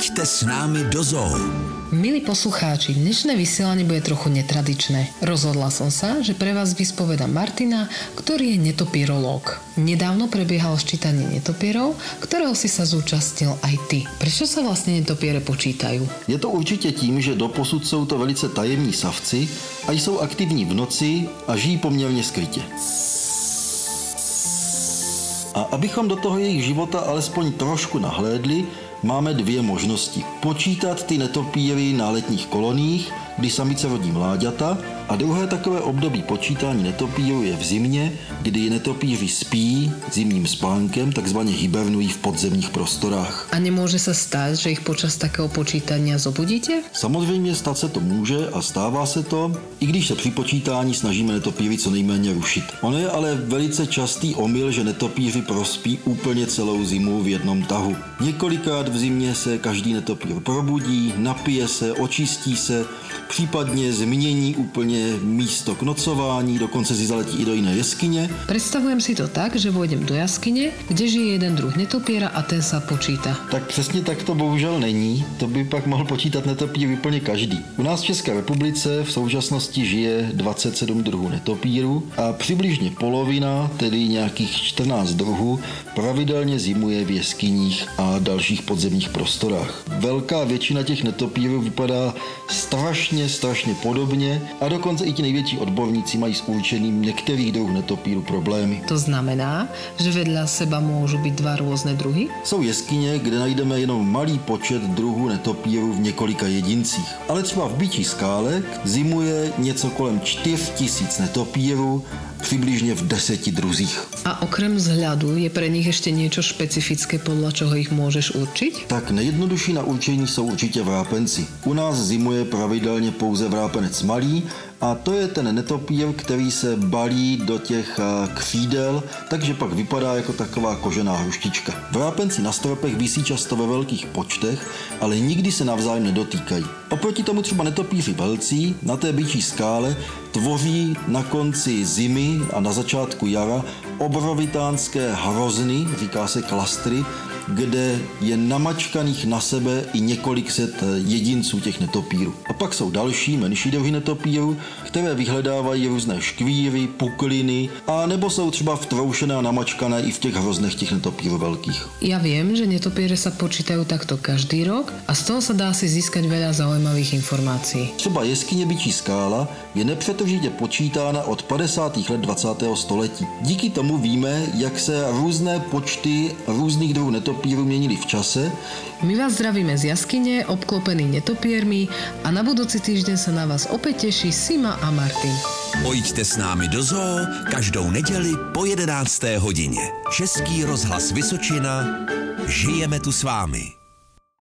Pojďte s námi do zoo. Milí poslucháči, dnešné vysielanie bude trochu netradičné. Rozhodla som sa, že pre vás vyspoveda Martina, ktorý je netopírológ. Nedávno prebiehalo ščítanie netopierov, ktorého si sa zúčastnil aj ty. Prečo sa vlastne netopiere počítajú? Je to určitě tím, že doposud jsou to velice tajemní savci a jsou aktivní v noci a žijí poměrně skrytě. A abychom do toho jejich života alespoň trošku nahlédli, máme dvě možnosti. Počítat ty netopíry na letních koloních, kdy samice rodí mláďata, a druhé takové období počítání netopírů je v zimě, kdy netopíři spí zimním spánkem, takzvaně hibernují v podzemních prostorách. A nemôže sa stať, že ich počas takého počítania zobudíte? Samozřejmě stát se to může a stává se to, i když se při počítání snažíme netopíry co nejméně rušit. Ono je ale velice častý omyl, že netopíři prospí úplně celou zimu v jednom tahu. Několikrát v zimě se každý netopír probudí, napije se, očistí se, případně změní úplně místo k nocování, dokonce si zaletí i do jiné jeskyně. Predstavujem si to tak, že vojdem do jaskyne, kde žije jeden druh netopiera a ten sa počíta. Tak přesně tak to bohužel není, to by pak mohl počítat netopír úplně každý. U nás v České republice v současnosti žije 27 druhů netopírů a přibližně polovina, tedy nějakých 14 druhů, pravidelně zimuje v jeskyních a dalších podzemních prostorách. Velká většina těch netopírů vypadá strašně, strašně podobně a dokonce i ti největší odborníci mají s určením některých druhů netopírů problémy. To znamená, že vedľa seba môžu byť dva rôzne druhy? Jsou jeskyně, kde najdeme jenom malý počet druhů netopírů v několika jedincích. Ale třeba v Byčí skále zimuje něco kolem 4000 netopírů, přibližně v deseti druzích. A okrem vzhľadu je pre nich ešte niečo špecifické, podľa čoho ich môžeš určiť? Tak nejjednodušší na určení jsou určitě vrápenci. U nás zimuje pravidelně pouze vrápenec malý a to je ten netopír, který se balí do těch eh, křídel, takže pak vypadá jako taková kožená hruštička. Vrápenci na stropech visí často ve velkých počtech, ale nikdy se navzájem nedotýkají. Oproti tomu třeba netopíři velcí na té byčí skále tvoří na konci zimy a na začátku jara obrovitánské hrozny, říká se klastry, kde je namačkaných na sebe i několik set jedinců těch netopírů. A pak jsou další, menší druhy netopírů, které vyhledávají různé škvíry, pukliny, a nebo jsou třeba vtroušené a namačkané i v těch hroznech těch netopírů velkých. Ja viem, že netopiere sa počítajú takto každý rok a z toho sa dá si získať veľa zaujímavých informácií. Třeba jeskyně Byčí skála je nepřetržitě počítána od 50. let 20. století. Díky tomu víme, jak se různé počty různých druhů netopírů měnily v čase My vás zdravíme z jaskyne, obklopený netopiermi a na budúci týždeň sa na vás opäť teší Sima a Martin. Pojďte s námi do zoo každou neděli po 11. hodině. Český rozhlas Vysočina. Žijeme tu s vámi.